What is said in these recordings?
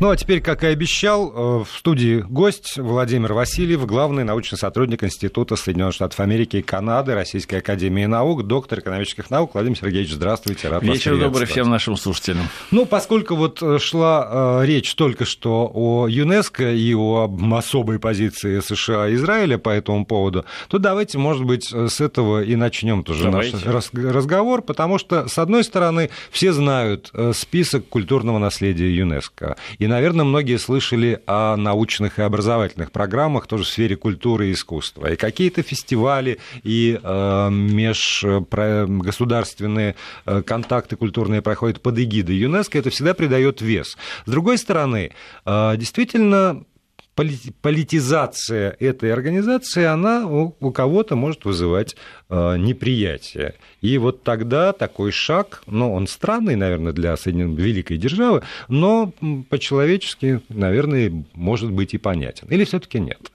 Ну а теперь, как и обещал, э, в студии гость Владимир Васильев, главный научный сотрудник Института Соединенных Штатов Америки и Канады, Российской Академии Наук, доктор экономических наук. Владимир Сергеевич, здравствуйте, рад Вечер добрый всем нашим слушателям. Ну, поскольку вот э, шла э, речь только что о ЮНЕСКО и о особой позиции США и Израиля по этому поводу, то давайте, может быть, с этого и начнем тоже давайте. наш разговор, потому что, с одной стороны, все знают список культурного наследия ЮНЕСКо. И, наверное, многие слышали о научных и образовательных программах тоже в сфере культуры и искусства. И какие-то фестивали, и э, межгосударственные э, контакты культурные проходят под эгидой ЮНЕСКО, это всегда придает вес. С другой стороны, э, действительно, политизация этой организации, она у, кого-то может вызывать э, неприятие. И вот тогда такой шаг, ну, он странный, наверное, для Соединенной великой державы, но по-человечески, наверное, может быть и понятен. Или все-таки нет?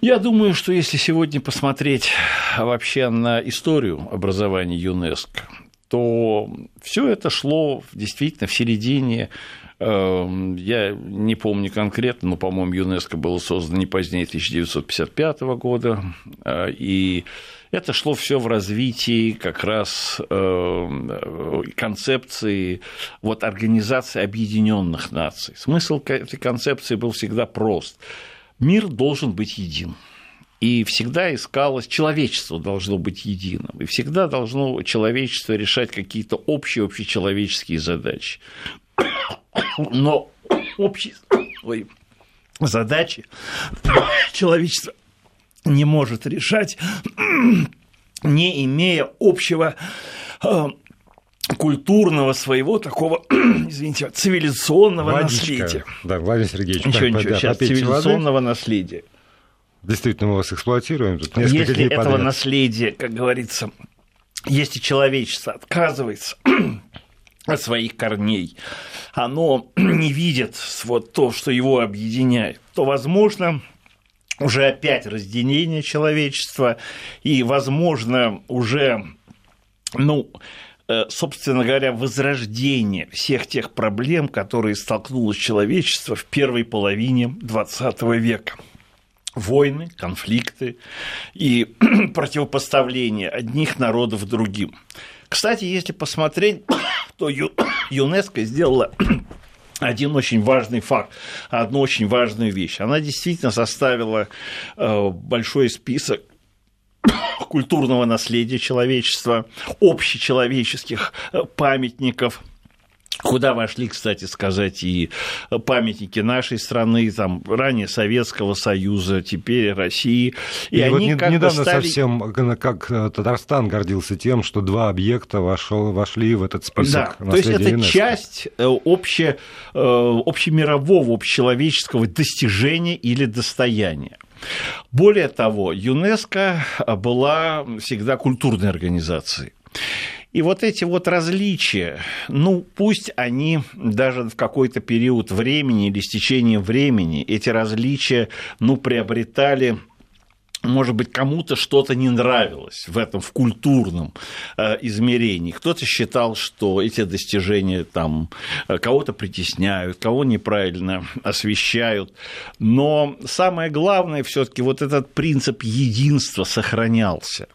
Я думаю, что если сегодня посмотреть вообще на историю образования ЮНЕСКО, то все это шло действительно в середине я не помню конкретно, но, по-моему, ЮНЕСКО было создано не позднее 1955 года, э, и это шло все в развитии как раз эм, концепции вот, Организации Объединенных Наций. Смысл этой концепции был всегда прост. Мир должен быть един. И всегда искалось, человечество должно быть единым, и всегда должно человечество решать какие-то общие, общечеловеческие задачи но общие ой, задачи человечество не может решать, не имея общего э, культурного своего такого, извините, цивилизационного Водичка. наследия. Да, Владимир Сергеевич, ничего, так, ничего, сейчас цивилизационного воды? наследия. Действительно, мы вас эксплуатируем. Тут Если этого подряд. наследия, как говорится, если человечество отказывается от своих корней, оно не видит вот то, что его объединяет, то, возможно, уже опять разделение человечества, и, возможно, уже, ну, э, собственно говоря, возрождение всех тех проблем, которые столкнулось человечество в первой половине XX века. Войны, конфликты и противопоставление одних народов другим. Кстати, если посмотреть, то ЮНЕСКО сделала один очень важный факт, одну очень важную вещь. Она действительно составила э, большой список культурного наследия человечества, общечеловеческих э, памятников – куда вошли, кстати сказать, и памятники нашей страны, там, ранее Советского Союза, теперь России. И, и они вот недавно стали... совсем, как э, Татарстан гордился тем, что два объекта вошел, вошли в этот список. Да, то есть это ЮНЕСКО. часть э, обще, э, общемирового, общечеловеческого достижения или достояния. Более того, ЮНЕСКО была всегда культурной организацией. И вот эти вот различия, ну, пусть они даже в какой-то период времени или с течением времени, эти различия, ну, приобретали может быть, кому-то что-то не нравилось в этом, в культурном э, измерении. Кто-то считал, что эти достижения там э, кого-то притесняют, кого неправильно освещают. Но самое главное, все-таки вот этот принцип единства сохранялся.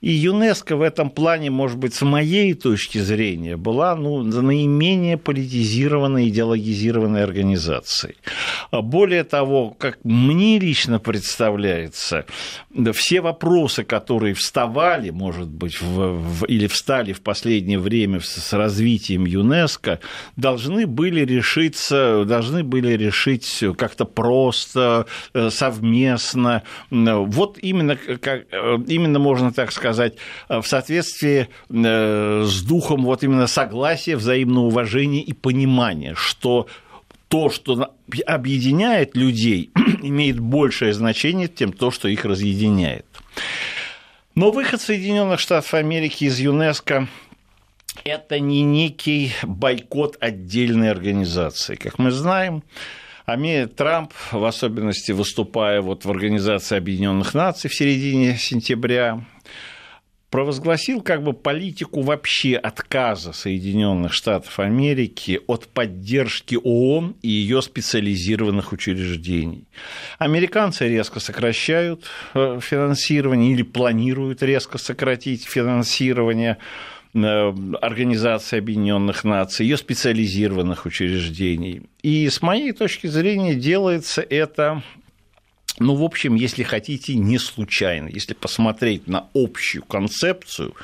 И ЮНЕСКО в этом плане, может быть, с моей точки зрения, была ну, наименее политизированной, идеологизированной организацией. Более того, как мне лично представляется, все вопросы, которые вставали, может быть, в, в, или встали в последнее время с развитием ЮНЕСКО, должны были решиться, должны были решить как-то просто, э, совместно. Вот именно, как, э, именно можно так сказать, в соответствии э, с духом вот именно согласия, взаимного уважения и понимания, что то, что объединяет людей, имеет большее значение, чем то, что их разъединяет. Но выход Соединенных Штатов Америки из ЮНЕСКО это не некий бойкот отдельной организации. Как мы знаем, Трамп, в особенности выступая вот в Организации Объединенных Наций в середине сентября, провозгласил как бы политику вообще отказа Соединенных Штатов Америки от поддержки ООН и ее специализированных учреждений. Американцы резко сокращают э, финансирование или планируют резко сократить финансирование э, Организации Объединенных Наций, ее специализированных учреждений. И с моей точки зрения делается это ну, в общем, если хотите, не случайно. Если посмотреть на общую концепцию,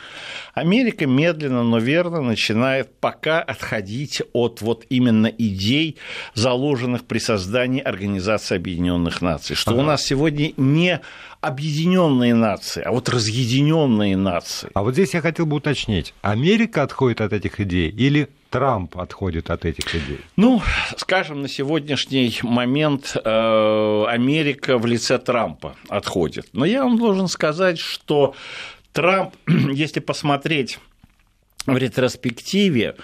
Америка медленно, но верно начинает пока отходить от вот именно идей, заложенных при создании Организации Объединенных Наций. Что ага. у нас сегодня не объединенные нации, а вот разъединенные нации. А вот здесь я хотел бы уточнить, Америка отходит от этих идей или Трамп отходит от этих идей? Ну, скажем, на сегодняшний момент э, Америка в лице Трампа отходит. Но я вам должен сказать, что Трамп, если посмотреть в ретроспективе,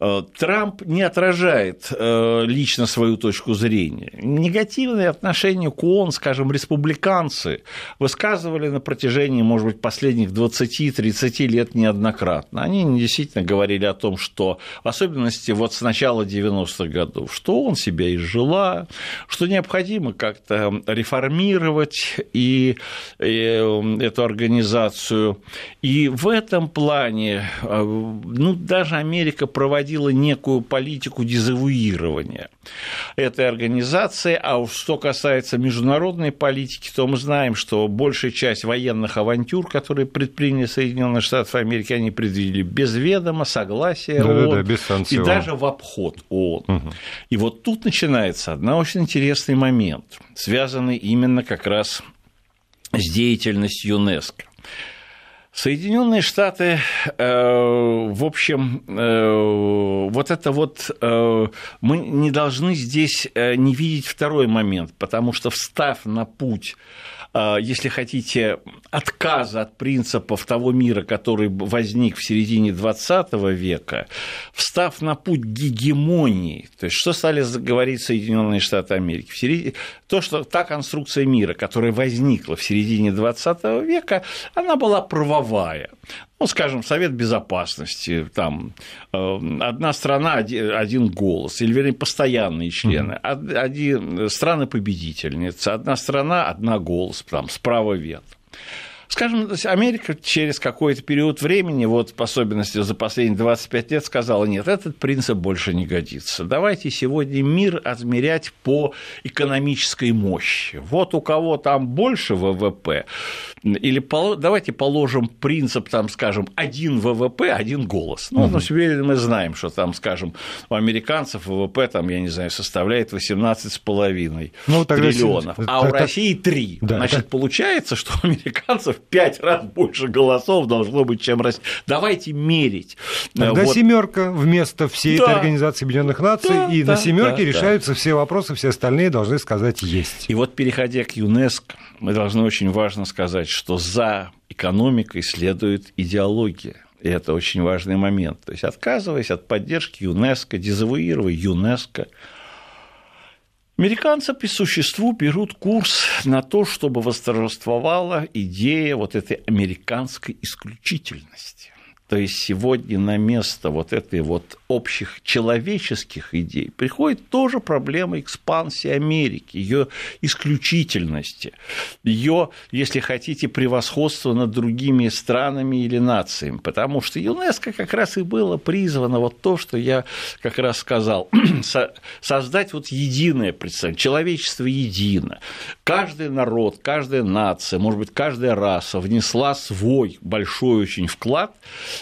Трамп не отражает э, лично свою точку зрения. Негативное отношение к ООН, скажем, республиканцы высказывали на протяжении, может быть, последних 20-30 лет неоднократно. Они действительно говорили о том, что, в особенности вот с начала 90-х годов, что он себя изжила, что необходимо как-то реформировать и, и э, эту организацию. И в этом плане, ну, даже Америка проводила проводила некую политику дезавуирования этой организации. А уж что касается международной политики, то мы знаем, что большая часть военных авантюр, которые предприняли Соединенные Штаты Америки, они предвидели без ведома, согласия да, ООН, да, да, без санкций и даже в обход ООН. Угу. И вот тут начинается один очень интересный момент, связанный именно как раз с деятельностью ЮНЕСКО. Соединенные Штаты, э, в общем, э, вот это вот э, мы не должны здесь не видеть второй момент, потому что встав на путь если хотите, отказа от принципов того мира, который возник в середине XX века, встав на путь гегемонии, то есть что стали говорить Соединенные Штаты Америки? В середине... То, что та конструкция мира, которая возникла в середине XX века, она была правовая ну, скажем, Совет Безопасности, там одна страна, один голос, или, вернее, постоянные члены, один, страны-победительницы, одна страна, одна голос, там, справа вверх. Скажем, Америка через какой-то период времени, вот в особенности за последние 25 лет, сказала, нет, этот принцип больше не годится. Давайте сегодня мир отмерять по экономической мощи. Вот у кого там больше ВВП, или давайте положим принцип, там, скажем, один ВВП, один голос. Ну, угу. на мы знаем, что там, скажем, у американцев ВВП, там, я не знаю, составляет 18,5 ну, триллионов, а у России 3. Да, Значит, это... получается, что у американцев пять раз больше голосов должно быть, чем Россия. Давайте мерить. Тогда вот. семерка вместо всей да. этой Организации Объединенных Наций, да, и да, на семерке да, решаются да. все вопросы, все остальные должны сказать есть. И вот переходя к ЮНЕСКО, мы должны очень важно сказать, что за экономикой следует идеология. И это очень важный момент. То есть, отказываясь от поддержки ЮНЕСКО, дезавуируя ЮНЕСКО, Американцы по существу берут курс на то, чтобы восторжествовала идея вот этой американской исключительности. То есть сегодня на место вот этой вот общих человеческих идей приходит тоже проблема экспансии Америки, ее исключительности, ее, если хотите, превосходства над другими странами или нациями. Потому что ЮНЕСКО как раз и было призвано вот то, что я как раз сказал, создать вот единое представление, человечество едино. Каждый народ, каждая нация, может быть, каждая раса внесла свой большой очень вклад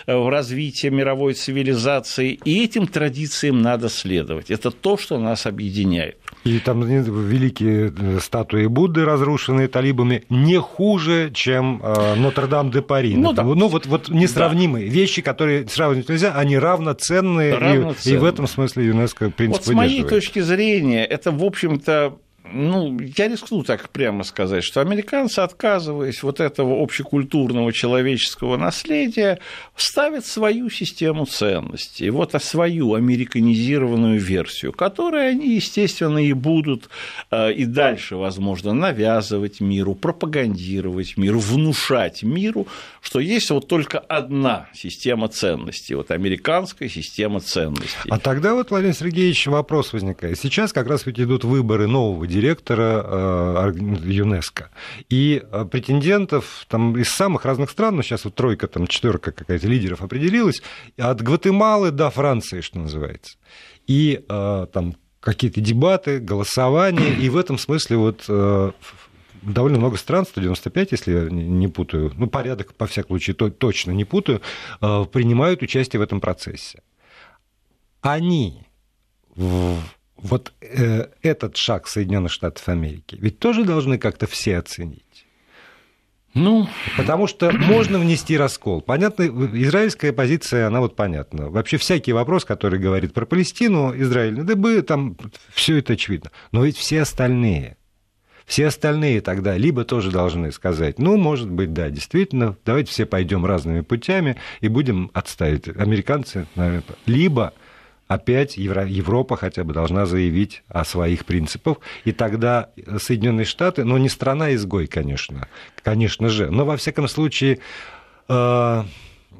в развитие мировой цивилизации, и этим традициям надо следовать. Это то, что нас объединяет. И там великие э, статуи Будды, разрушенные талибами, не хуже, чем э, Нотр-Дам-де-Пари. Ну, да. ну вот, вот несравнимые да. вещи, которые сравнивать нельзя, они равноценные, равноценные. И, и в этом смысле ЮНЕСКо принцип Вот с моей точки зрения, это, в общем-то, ну, я рискну так прямо сказать, что американцы, отказываясь вот этого общекультурного человеческого наследия, ставят свою систему ценностей, вот а свою американизированную версию, которую они, естественно, и будут э, и дальше, возможно, навязывать миру, пропагандировать миру, внушать миру, что есть вот только одна система ценностей, вот американская система ценностей. А тогда вот, Владимир Сергеевич, вопрос возникает. Сейчас как раз ведь идут выборы нового директора э, ЮНЕСКО. И э, претендентов там из самых разных стран, ну сейчас вот тройка, там четверка какая-то лидеров определилась, от Гватемалы до Франции, что называется. И э, там какие-то дебаты, голосования, и в этом смысле вот довольно много стран, 195, если я не путаю, ну, порядок, по всякому случаю, то, точно не путаю, принимают участие в этом процессе. Они вот э, этот шаг Соединенных Штатов Америки ведь тоже должны как-то все оценить. Ну, потому что можно внести раскол. Понятно, израильская позиция, она вот понятна. Вообще всякий вопрос, который говорит про Палестину, Израиль, да бы там все это очевидно. Но ведь все остальные, все остальные тогда либо тоже должны сказать, ну, может быть, да, действительно, давайте все пойдем разными путями и будем отставить. Американцы, наверное, либо опять Европа хотя бы должна заявить о своих принципах, и тогда Соединенные Штаты, но не страна-изгой, конечно, конечно же, но во всяком случае, э,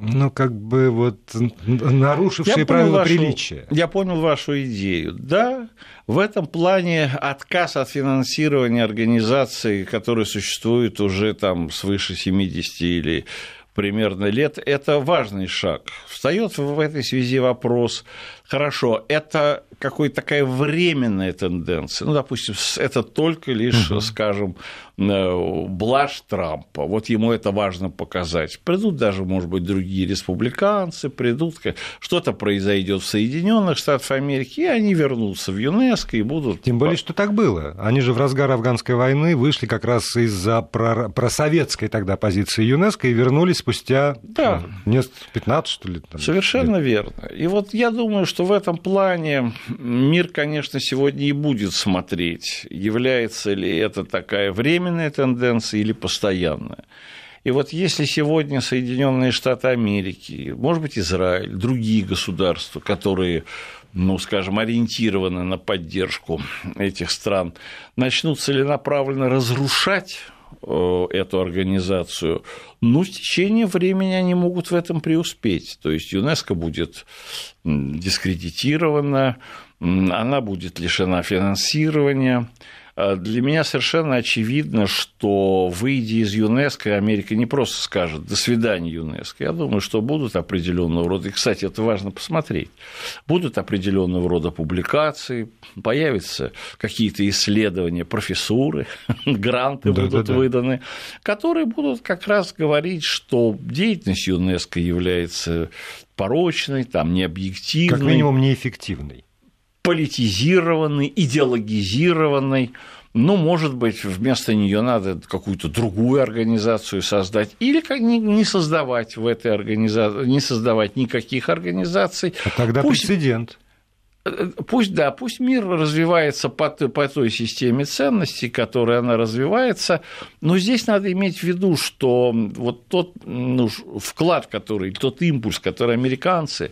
ну, как бы вот нарушившие правила вашу, приличия. Я понял вашу идею. Да, в этом плане отказ от финансирования организаций, которые существуют уже там свыше 70 или примерно лет, это важный шаг. Встает в этой связи вопрос, хорошо, это какая-то такая временная тенденция. Ну, допустим, это только лишь, угу. скажем, э, блажь Трампа. Вот ему это важно показать. Придут даже, может быть, другие республиканцы, придут, что-то произойдет в Соединенных Штатах Америки, и они вернутся в ЮНЕСКО и будут... Тем более, что так было. Они же в разгар афганской войны вышли как раз из-за просоветской тогда позиции ЮНЕСКО и вернулись спустя да. 15, что ли. Там, Совершенно лет. верно. И вот я думаю, что в этом плане мир, конечно, сегодня и будет смотреть, является ли это такая временная тенденция или постоянная. И вот если сегодня Соединенные Штаты Америки, может быть, Израиль, другие государства, которые ну, скажем, ориентированы на поддержку этих стран, начнут целенаправленно разрушать эту организацию, ну, в течение времени они могут в этом преуспеть. То есть ЮНЕСКО будет дискредитирована, она будет лишена финансирования, для меня совершенно очевидно, что, выйдя из ЮНЕСКО, Америка не просто скажет «до свидания, ЮНЕСКО». Я думаю, что будут определенного рода, и, кстати, это важно посмотреть, будут определенного рода публикации, появятся какие-то исследования, профессуры, гранты да, будут да, да. выданы, которые будут как раз говорить, что деятельность ЮНЕСКО является порочной, там, необъективной. Как минимум неэффективной политизированный, идеологизированный. Ну, может быть, вместо нее надо какую-то другую организацию создать или не создавать в этой организации, не создавать никаких организаций. А тогда Пусть... прецедент. Пусть, да, пусть мир развивается по, по той системе ценностей, которой она развивается, но здесь надо иметь в виду, что вот тот ну, вклад, который, тот импульс, который американцы э,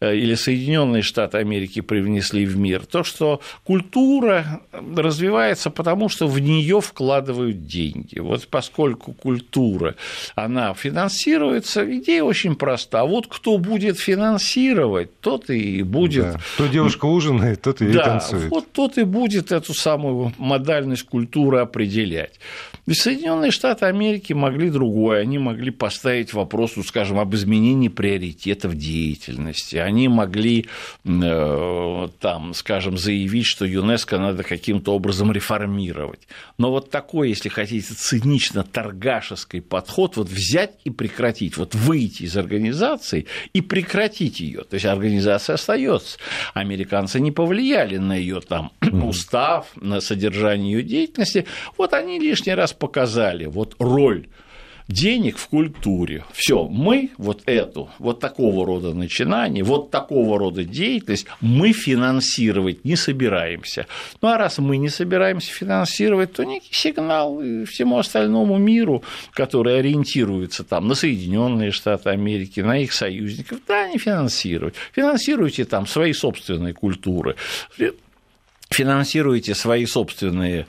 или Соединенные Штаты Америки привнесли в мир, то, что культура развивается потому, что в нее вкладывают деньги. Вот поскольку культура, она финансируется, идея очень проста. А вот кто будет финансировать, тот и будет... Да. Кто девушка девушка ужинает, тот и да, танцует. вот тот и будет эту самую модальность культуры определять. И Соединенные Штаты Америки могли другое, они могли поставить вопрос, ну, скажем, об изменении приоритетов деятельности, они могли, э, там, скажем, заявить, что ЮНЕСКО надо каким-то образом реформировать. Но вот такой, если хотите, цинично-торгашеский подход, вот взять и прекратить, вот выйти из организации и прекратить ее. То есть организация остается. Американцы не повлияли на ее там устав, на содержание ее деятельности. Вот они лишний раз показали вот роль денег в культуре. Все, мы вот эту, вот такого рода начинание, вот такого рода деятельность мы финансировать не собираемся. Ну а раз мы не собираемся финансировать, то некий сигнал всему остальному миру, который ориентируется там на Соединенные Штаты Америки, на их союзников, да, не финансировать. Финансируйте там свои собственные культуры финансируете свои собственные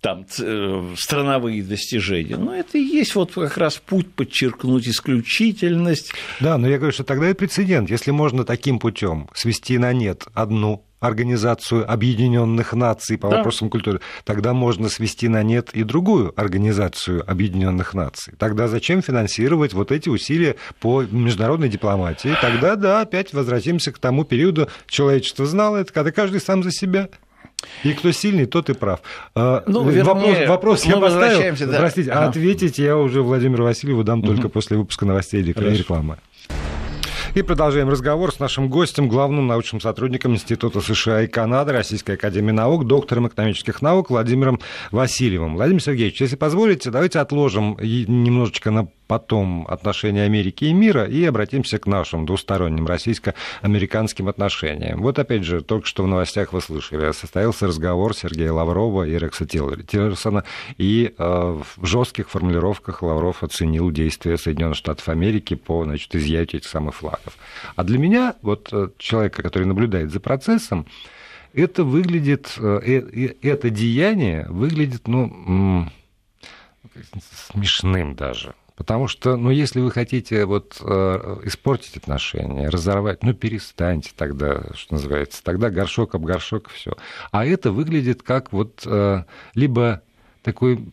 там э, страновые достижения. Но это и есть вот как раз путь подчеркнуть исключительность. Да, но я говорю, что тогда и прецедент. Если можно таким путем свести на нет одну Организацию Объединенных Наций по да. вопросам культуры, тогда можно свести на нет и другую Организацию Объединенных Наций. Тогда зачем финансировать вот эти усилия по международной дипломатии? Тогда, да, опять возвратимся к тому периоду, человечество знало это, когда каждый сам за себя. И кто сильный, тот и прав. А, ну, вернее, вопрос, вопрос я поставил. Да. Простите, а ответить я уже Владимиру Васильеву дам угу. только после выпуска новостей или рекламы. И продолжаем разговор с нашим гостем, главным научным сотрудником Института США и Канады Российской Академии Наук, доктором экономических наук Владимиром Васильевым. Владимир Сергеевич, если позволите, давайте отложим немножечко на потом отношения Америки и мира и обратимся к нашим двусторонним российско-американским отношениям. Вот опять же, только что в новостях вы слышали, состоялся разговор Сергея Лаврова и Рекса Тиллерсона, и э, в жестких формулировках Лавров оценил действия Соединенных Штатов Америки по значит, изъятию этих самых флагов. А для меня, вот э, человека, который наблюдает за процессом, это выглядит, э, это деяние выглядит, ну, смешным даже. Потому что, ну, если вы хотите вот э, испортить отношения, разорвать, ну, перестаньте тогда, что называется, тогда горшок об горшок, все. А это выглядит как вот э, либо такой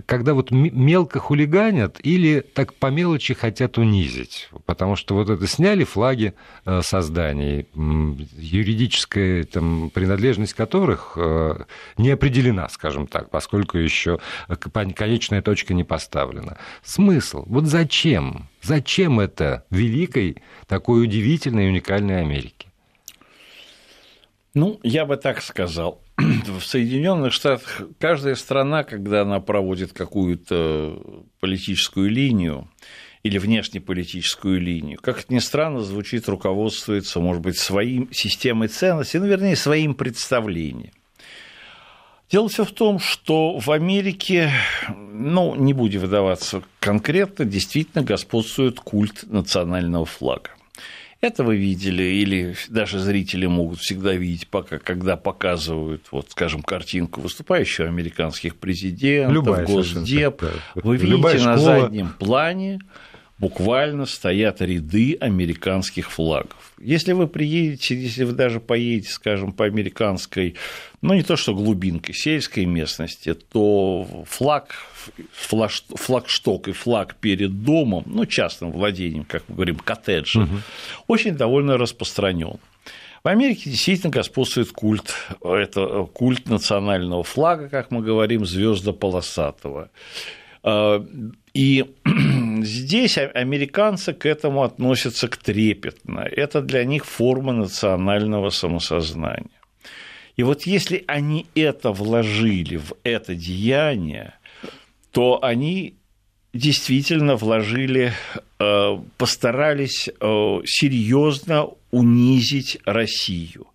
когда вот мелко хулиганят или так по мелочи хотят унизить. Потому что вот это сняли флаги э, созданий, юридическая там, принадлежность которых э, не определена, скажем так, поскольку еще конечная точка не поставлена. Смысл? Вот зачем? Зачем это великой, такой удивительной и уникальной Америке? Ну, я бы так сказал. В Соединенных Штатах каждая страна, когда она проводит какую-то политическую линию или внешнеполитическую линию, как это ни странно звучит, руководствуется, может быть, своим системой ценностей, ну, вернее, своим представлением. Дело все в том, что в Америке, ну, не будем выдаваться конкретно, действительно господствует культ национального флага. Это вы видели, или даже зрители могут всегда видеть, пока, когда показывают, вот, скажем, картинку выступающего американских президентов, Любая Госдеп. Да. Вы видите Любая на заднем плане буквально стоят ряды американских флагов. Если вы приедете, если вы даже поедете, скажем, по американской, ну не то что глубинкой, сельской местности, то флаг, флагшток и флаг перед домом, ну частным владением, как мы говорим, коттеджем, угу. очень довольно распространен. В Америке действительно господствует культ, это культ национального флага, как мы говорим, звезда полосатого. А, и здесь американцы к этому относятся к трепетно. Это для них форма национального самосознания. И вот если они это вложили в это деяние, то они действительно вложили, э, постарались э, серьезно унизить Россию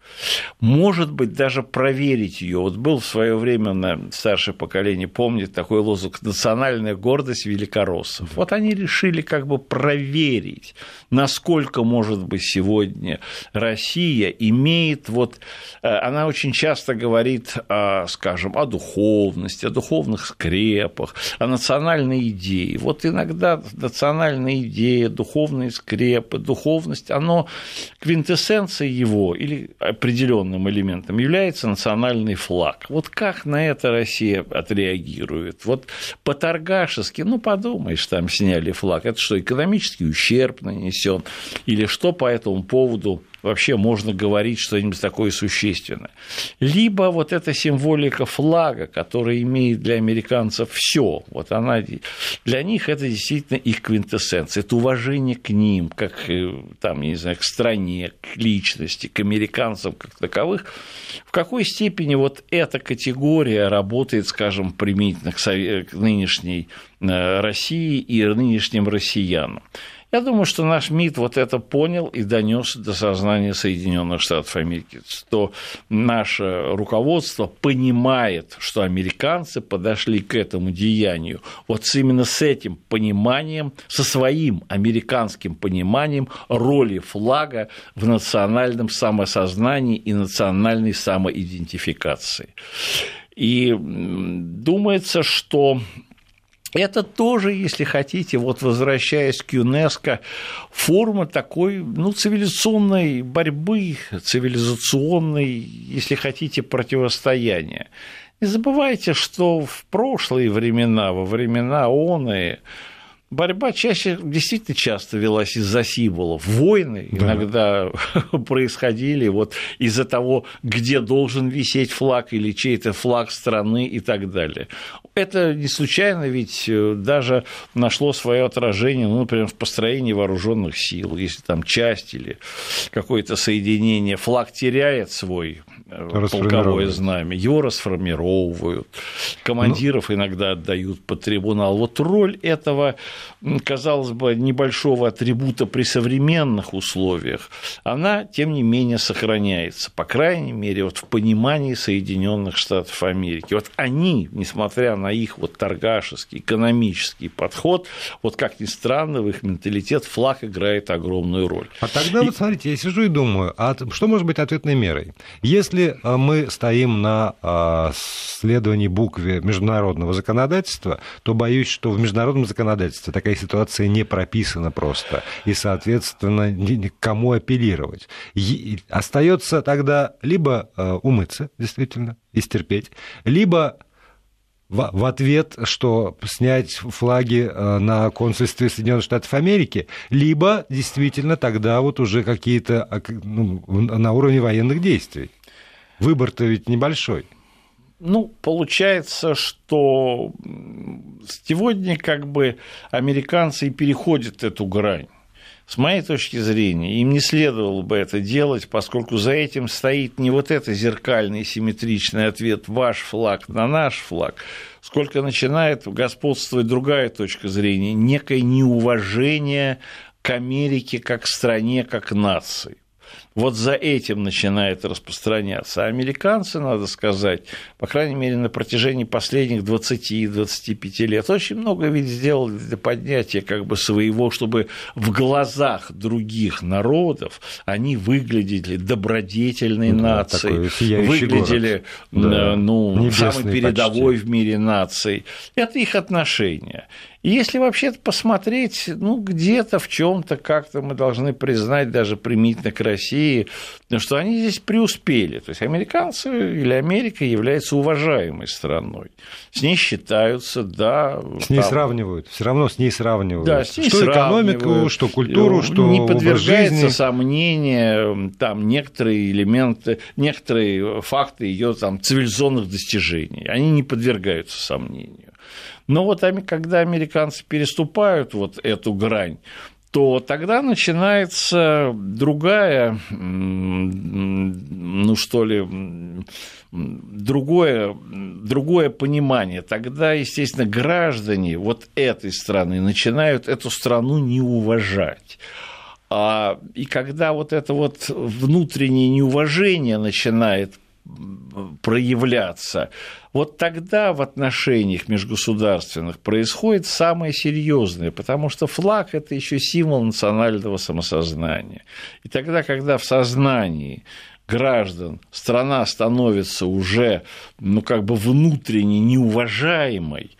может быть, даже проверить ее. Вот был в свое время на старшее поколение помнит такой лозунг «национальная гордость великороссов». Вот они решили как бы проверить, насколько, может быть, сегодня Россия имеет вот... Э, она очень часто говорит, о, скажем, о духовности, о духовных скрепах, о национальной идее. Вот иногда национальная идея, духовные скрепы, духовность, оно квинтэссенция его или определенным элементом является национальный флаг. Вот как на это Россия отреагирует? Вот по-торгашески, ну, подумаешь, там сняли флаг, это что, экономический ущерб нанесен? Или что по этому поводу вообще можно говорить что-нибудь такое существенное. Либо вот эта символика флага, которая имеет для американцев все, вот она для них это действительно их квинтэссенция, это уважение к ним, как э, там, не знаю, к стране, к личности, к американцам как таковых. В какой степени вот эта категория работает, скажем, применительно к нынешней э, России и нынешним россиянам? Я думаю, что наш МИД вот это понял и донес до сознания Соединенных Штатов Америки, что наше руководство понимает, что американцы подошли к этому деянию вот именно с этим пониманием, со своим американским пониманием роли флага в национальном самосознании и национальной самоидентификации. И думается, что это тоже, если хотите, вот возвращаясь к ЮНЕСКО, форма такой ну, цивилизационной борьбы, цивилизационной, если хотите, противостояния. Не забывайте, что в прошлые времена, во времена ООН борьба чаще, действительно часто велась из-за символов. Войны да. иногда происходили вот из-за того, где должен висеть флаг или чей-то флаг страны и так далее. Это не случайно, ведь э, даже нашло свое отражение, ну, например, в построении вооруженных сил, если там часть или какое-то соединение, флаг теряет свой полковое знамя, его расформировывают, командиров ну... иногда отдают под трибунал. Вот роль этого казалось бы, небольшого атрибута при современных условиях, она, тем не менее, сохраняется, по крайней мере, вот в понимании Соединенных Штатов Америки. Вот они, несмотря на их вот торгашеский, экономический подход, вот как ни странно, в их менталитет флаг играет огромную роль. А тогда, и... вот смотрите, я сижу и думаю, а что может быть ответной мерой? Если а, мы стоим на а, следовании букве международного законодательства, то боюсь, что в международном законодательстве такая ситуация не прописана просто, и, соответственно, кому апеллировать. Остается тогда либо э, умыться, действительно, и стерпеть, либо в ответ, что снять флаги э, на консульстве Соединенных Штатов Америки, либо действительно тогда вот уже какие-то ну, на уровне военных действий. Выбор-то ведь небольшой. Ну, получается, что сегодня как бы американцы и переходят эту грань. С моей точки зрения, им не следовало бы это делать, поскольку за этим стоит не вот это зеркальный симметричный ответ «ваш флаг на наш флаг», сколько начинает господствовать другая точка зрения, некое неуважение к Америке как стране, как нации вот за этим начинает распространяться. А американцы, надо сказать, по крайней мере, на протяжении последних 20-25 лет очень много ведь сделали для поднятия как бы своего, чтобы в глазах других народов они выглядели добродетельной да, нацией, выглядели да, ну, самой передовой почти. в мире нацией. Это их отношения. И если вообще посмотреть, ну, где-то в чем то как-то мы должны признать даже примитивно к России, что они здесь преуспели. То есть американцы или Америка является уважаемой страной. С ней считаются, да. С ней там... сравнивают, все равно с ней сравнивают. Да, с ней что экономику, что культуру, что Не подвергается сомнению там некоторые элементы, некоторые факты ее там цивилизационных достижений. Они не подвергаются сомнению. Но вот когда американцы переступают вот эту грань, то тогда начинается другая, ну что ли, другое, другое понимание. Тогда, естественно, граждане вот этой страны начинают эту страну не уважать. А, и когда вот это вот внутреннее неуважение начинает проявляться, вот тогда в отношениях межгосударственных происходит самое серьезное, потому что флаг это еще символ национального самосознания. И тогда, когда в сознании граждан страна становится уже ну, как бы внутренне неуважаемой,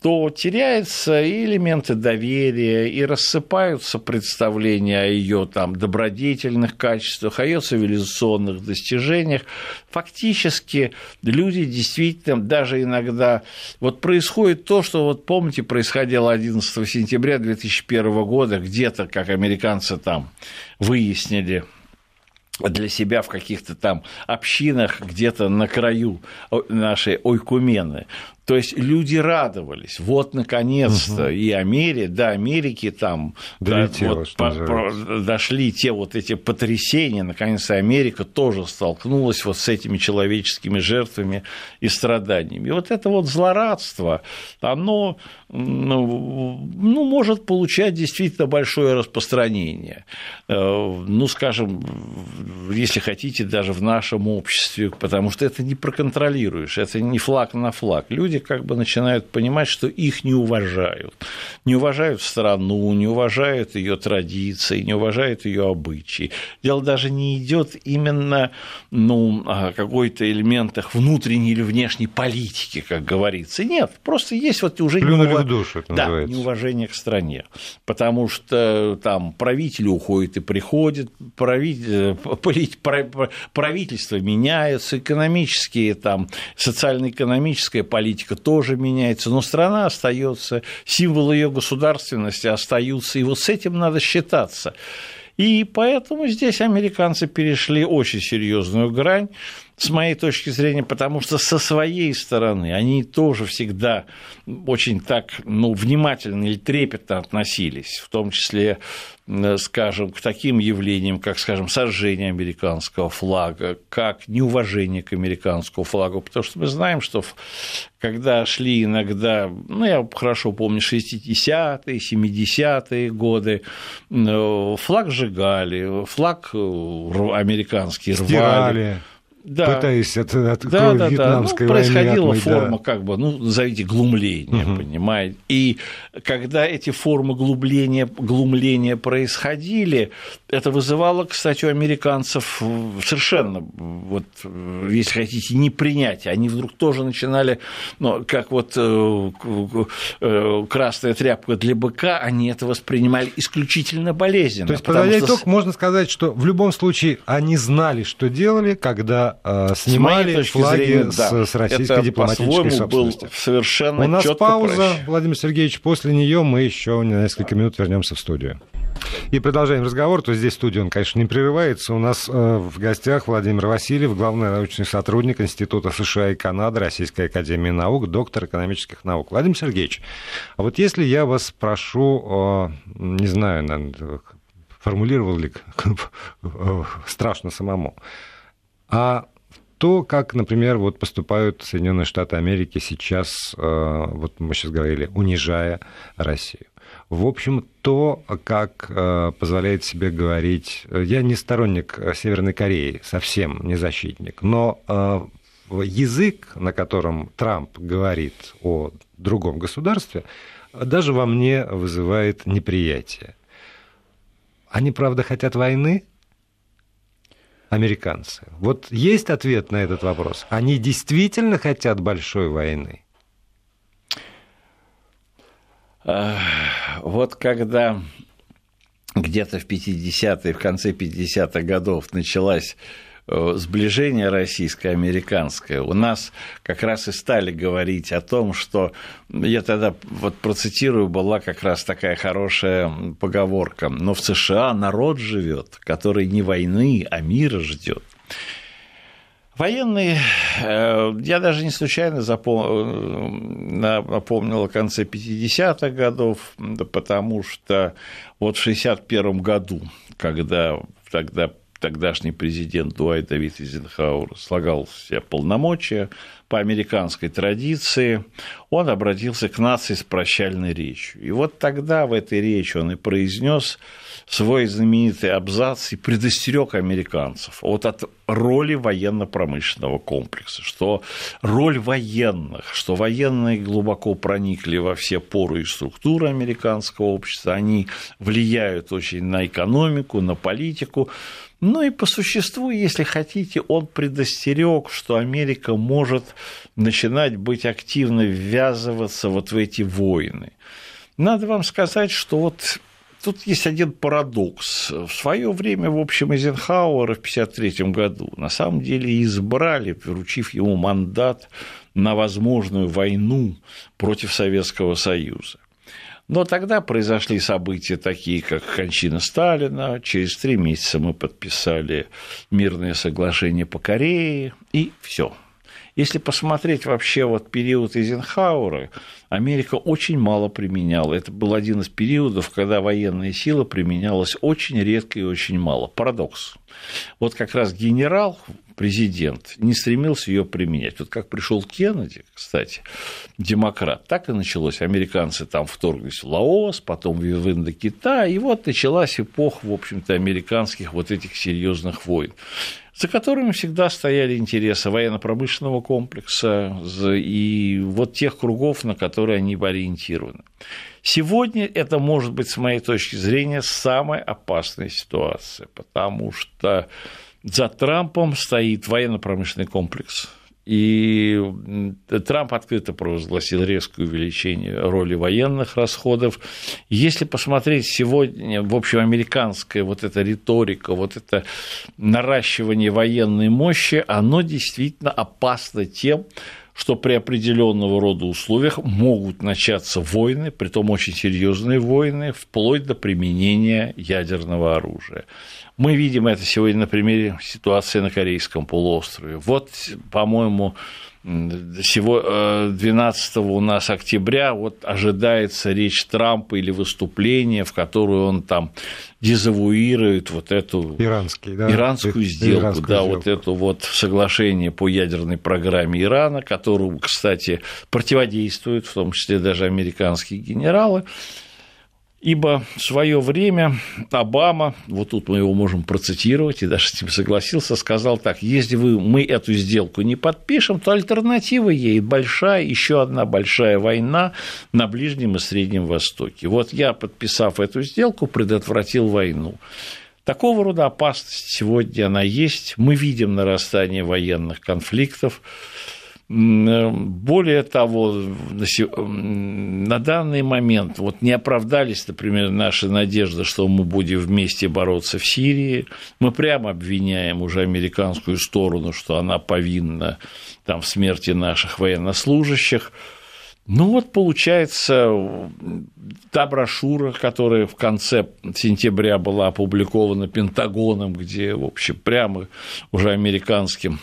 то теряются и элементы доверия, и рассыпаются представления о ее там, добродетельных качествах, о ее цивилизационных достижениях. Фактически люди действительно даже иногда... Вот происходит то, что, вот помните, происходило 11 сентября 2001 года, где-то, как американцы там выяснили, для себя в каких-то там общинах где-то на краю нашей ойкумены. То есть люди радовались. Вот, наконец-то, угу. и Америка, до Америки там Долетело, да, вот, по, дошли те вот эти потрясения. Наконец-то Америка тоже столкнулась вот с этими человеческими жертвами и страданиями. И вот это вот злорадство, оно ну, ну, может получать действительно большое распространение. Э, ну, скажем, если хотите, даже в нашем обществе, потому что это не проконтролируешь, это не флаг на флаг. Люди как бы начинают понимать, что их не уважают. Не уважают страну, не уважают ее традиции, не уважают ее обычаи. Дело даже не идет именно ну, о какой-то элементах внутренней или внешней политики, как говорится. Нет, просто есть вот уже Плюнули в душу, да, называется. неуважение к стране, потому что там правители уходят и приходят, правитель, правительство меняется, экономические, там, социально-экономическая политика тоже меняется, но страна остается, символы ее государственности остаются, и вот с этим надо считаться. И поэтому здесь американцы перешли очень серьезную грань, с моей точки зрения, потому что со своей стороны они тоже всегда очень так ну, внимательно или трепетно относились, в том числе, скажем, к таким явлениям, как, скажем, сожжение американского флага, как неуважение к американскому флагу, потому что мы знаем, что когда шли иногда, ну, я хорошо помню, 60-е, 70-е годы, флаг сжигали, флаг э, американский рвали. Да. пытаясь от, от да, да, вьетнамской да. Ну, происходила отмыть, форма, да. как бы, ну, назовите, глумления, угу. понимаете. И когда эти формы глумления, глумления происходили, это вызывало, кстати, у американцев совершенно, вот, если хотите, непринятие. Они вдруг тоже начинали, ну, как вот э, э, красная тряпка для быка, они это воспринимали исключительно болезненно. То есть, подводя итог, что... можно сказать, что в любом случае они знали, что делали, когда э, снимали флаги зрения, с, да. с российской Это дипломатической собственности. Был совершенно У нас пауза, прощ. Владимир Сергеевич, после нее мы еще на несколько минут вернемся в студию. И продолжаем разговор. То есть здесь студия, он, конечно, не прерывается. У нас э, в гостях Владимир Васильев, главный научный сотрудник Института США и Канады Российской Академии Наук, доктор экономических наук. Владимир Сергеевич, а вот если я вас спрошу, э, не знаю, наверное, формулировал ли страшно самому, а то, как, например, вот поступают Соединенные Штаты Америки сейчас, э, вот мы сейчас говорили, унижая Россию. В общем, то, как э, позволяет себе говорить... Я не сторонник Северной Кореи, совсем не защитник, но э, язык, на котором Трамп говорит о другом государстве, даже во мне вызывает неприятие. Они, правда, хотят войны, американцы? Вот есть ответ на этот вопрос? Они действительно хотят большой войны? Вот когда где-то в 50-е, в конце 50-х годов началась сближение российско-американское, у нас как раз и стали говорить о том, что я тогда вот процитирую, была как раз такая хорошая поговорка, но в США народ живет, который не войны, а мира ждет. Военные, э, я даже не случайно запом... Э, напомнил о конце 50-х годов, потому что вот в 61 году, когда тогда тогдашний президент Дуайт Давид Эйзенхауэр слагал все полномочия по американской традиции, он обратился к нации с прощальной речью. И вот тогда в этой речи он и произнес свой знаменитый абзац и предостерег американцев вот от роли военно-промышленного комплекса, что роль военных, что военные глубоко проникли во все поры и структуры американского общества, они влияют очень на экономику, на политику, ну и по существу, если хотите, он предостерег, что Америка может начинать быть активно ввязываться вот в эти войны. Надо вам сказать, что вот тут есть один парадокс. В свое время, в общем, Эйзенхауэра в 1953 году на самом деле избрали, вручив ему мандат на возможную войну против Советского Союза. Но тогда произошли события такие, как кончина Сталина. Через три месяца мы подписали мирное соглашение по Корее, и все. Если посмотреть вообще вот период Эйзенхауэра, Америка очень мало применяла. Это был один из периодов, когда военная сила применялась очень редко и очень мало. Парадокс. Вот как раз генерал, президент, не стремился ее применять. Вот как пришел Кеннеди, кстати, демократ, так и началось. Американцы там вторглись в Лаос, потом в Индокитай, и вот началась эпоха, в общем-то, американских вот этих серьезных войн за которыми всегда стояли интересы военно-промышленного комплекса и вот тех кругов, на которые они ориентированы. Сегодня это может быть, с моей точки зрения, самая опасная ситуация, потому что за Трампом стоит военно-промышленный комплекс, и Трамп открыто провозгласил резкое увеличение роли военных расходов. Если посмотреть сегодня, в общем, американская вот эта риторика, вот это наращивание военной мощи, оно действительно опасно тем, что при определенного рода условиях могут начаться войны, притом очень серьезные войны, вплоть до применения ядерного оружия. Мы видим это сегодня на примере ситуации на Корейском полуострове. Вот, по-моему, 12 э, у нас октября вот ожидается речь Трампа или выступление, в которую он там дезавуирует вот эту Иранский, да? иранскую сделку, Иранскую да, сделку. вот это вот соглашение по ядерной программе Ирана, которому, кстати, противодействуют, в том числе даже американские генералы. Ибо в свое время Обама, вот тут мы его можем процитировать, и даже с ним согласился, сказал так, если вы, мы эту сделку не подпишем, то альтернатива ей большая, еще одна большая война на Ближнем и Среднем Востоке. Вот я, подписав эту сделку, предотвратил войну. Такого рода опасность сегодня она есть. Мы видим нарастание военных конфликтов. Более того, на данный момент вот не оправдались, например, наши надежды, что мы будем вместе бороться в Сирии. Мы прямо обвиняем уже американскую сторону, что она повинна там, в смерти наших военнослужащих. Ну вот получается, та брошюра, которая в конце сентября была опубликована Пентагоном, где, в общем, прямо уже американским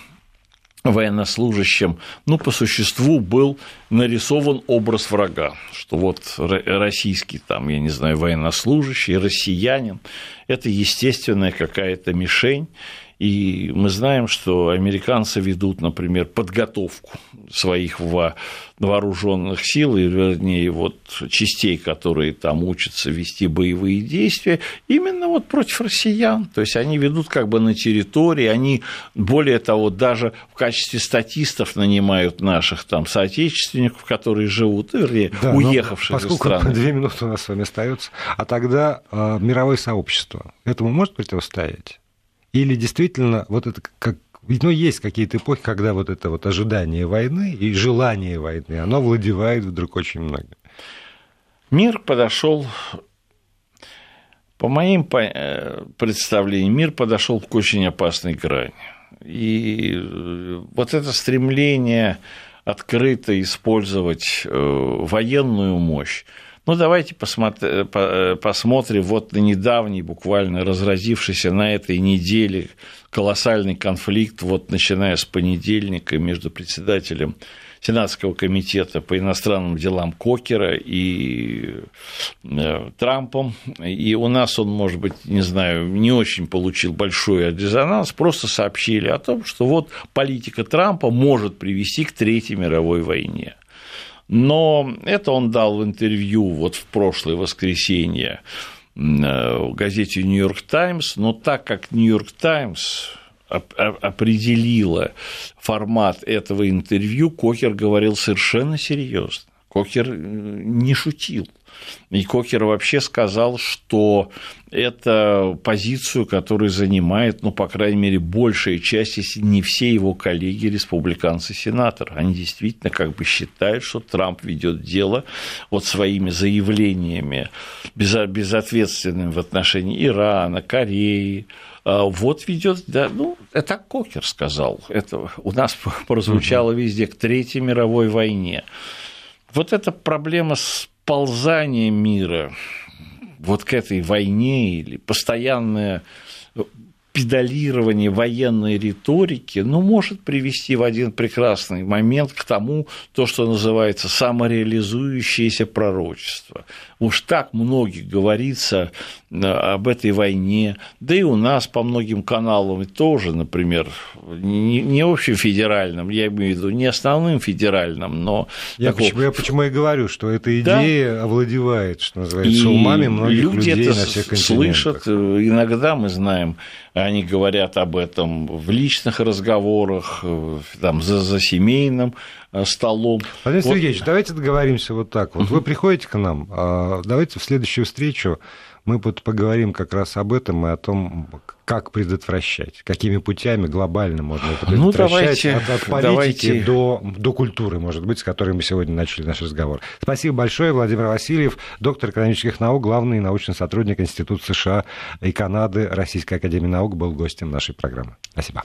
военнослужащим, ну, по существу был нарисован образ врага, что вот российский, там, я не знаю, военнослужащий, россиянин, это естественная какая-то мишень, и мы знаем, что американцы ведут, например, подготовку своих вооруженных сил, и, вернее, вот частей, которые там учатся вести боевые действия, именно вот против россиян. То есть они ведут как бы на территории, они, более того, даже в качестве статистов нанимают наших там соотечественников, которые живут, вернее, да, уехавших из страны. две минуты у нас с вами остается, а тогда э, мировое сообщество этому может противостоять? Или действительно вот это как ну, есть какие-то эпохи, когда вот это вот ожидание войны и желание войны, оно владевает вдруг очень много. Мир подошел, по моим э, представлениям, мир подошел к очень опасной грани. И э, вот это стремление открыто использовать э, военную мощь, ну, давайте э, посмотрим. Вот на недавний, буквально разразившийся на этой неделе колоссальный конфликт, вот начиная с понедельника между председателем Сенатского комитета по иностранным делам Кокера и э, Трампом. И у нас он, может быть, не знаю, не очень получил большой резонанс, просто сообщили о том, что вот политика Трампа может привести к Третьей мировой войне. Но это он дал в интервью вот в прошлое воскресенье э, газете «Нью-Йорк Таймс», но так как «Нью-Йорк Таймс» определила формат этого интервью, Кокер говорил совершенно серьезно. Кокер э, не шутил. И Кокер вообще сказал, что это позицию, которую занимает, ну, по крайней мере, большая часть, если не все его коллеги, республиканцы-сенаторы. Они действительно как бы считают, что Трамп ведет дело вот своими заявлениями безответственными в отношении Ирана, Кореи, вот ведет, да, ну, это Кокер сказал, это у нас прозвучало везде к Третьей мировой войне. Вот эта проблема с подползание мира вот к этой войне или постоянное педалирование военной риторики, ну, может привести в один прекрасный момент к тому, то, что называется самореализующееся пророчество. Уж так многие говорится э, об этой войне, да и у нас по многим каналам тоже, например, не, не общем федеральным, я имею в виду не основным федеральным, но... Я, такого... почему, я почему и говорю, что эта идея да? овладевает, что называется, и умами многих люди людей это на всех континентах. слышат, иногда мы знаем они говорят об этом в личных разговорах, э, там, за, за семейным э, столом. Владимир вот. Сергеевич, давайте договоримся вот так. Вот вы приходите к нам, а давайте в следующую встречу мы поговорим как раз об этом и о том, как предотвращать, какими путями глобально можно это ну, предотвращать, ну, давайте, от, от политики давайте. До, до культуры, может быть, с которой мы сегодня начали наш разговор. Спасибо большое, Владимир Васильев, доктор экономических наук, главный научный сотрудник Института США и Канады Российской Академии Наук, был гостем нашей программы. Спасибо.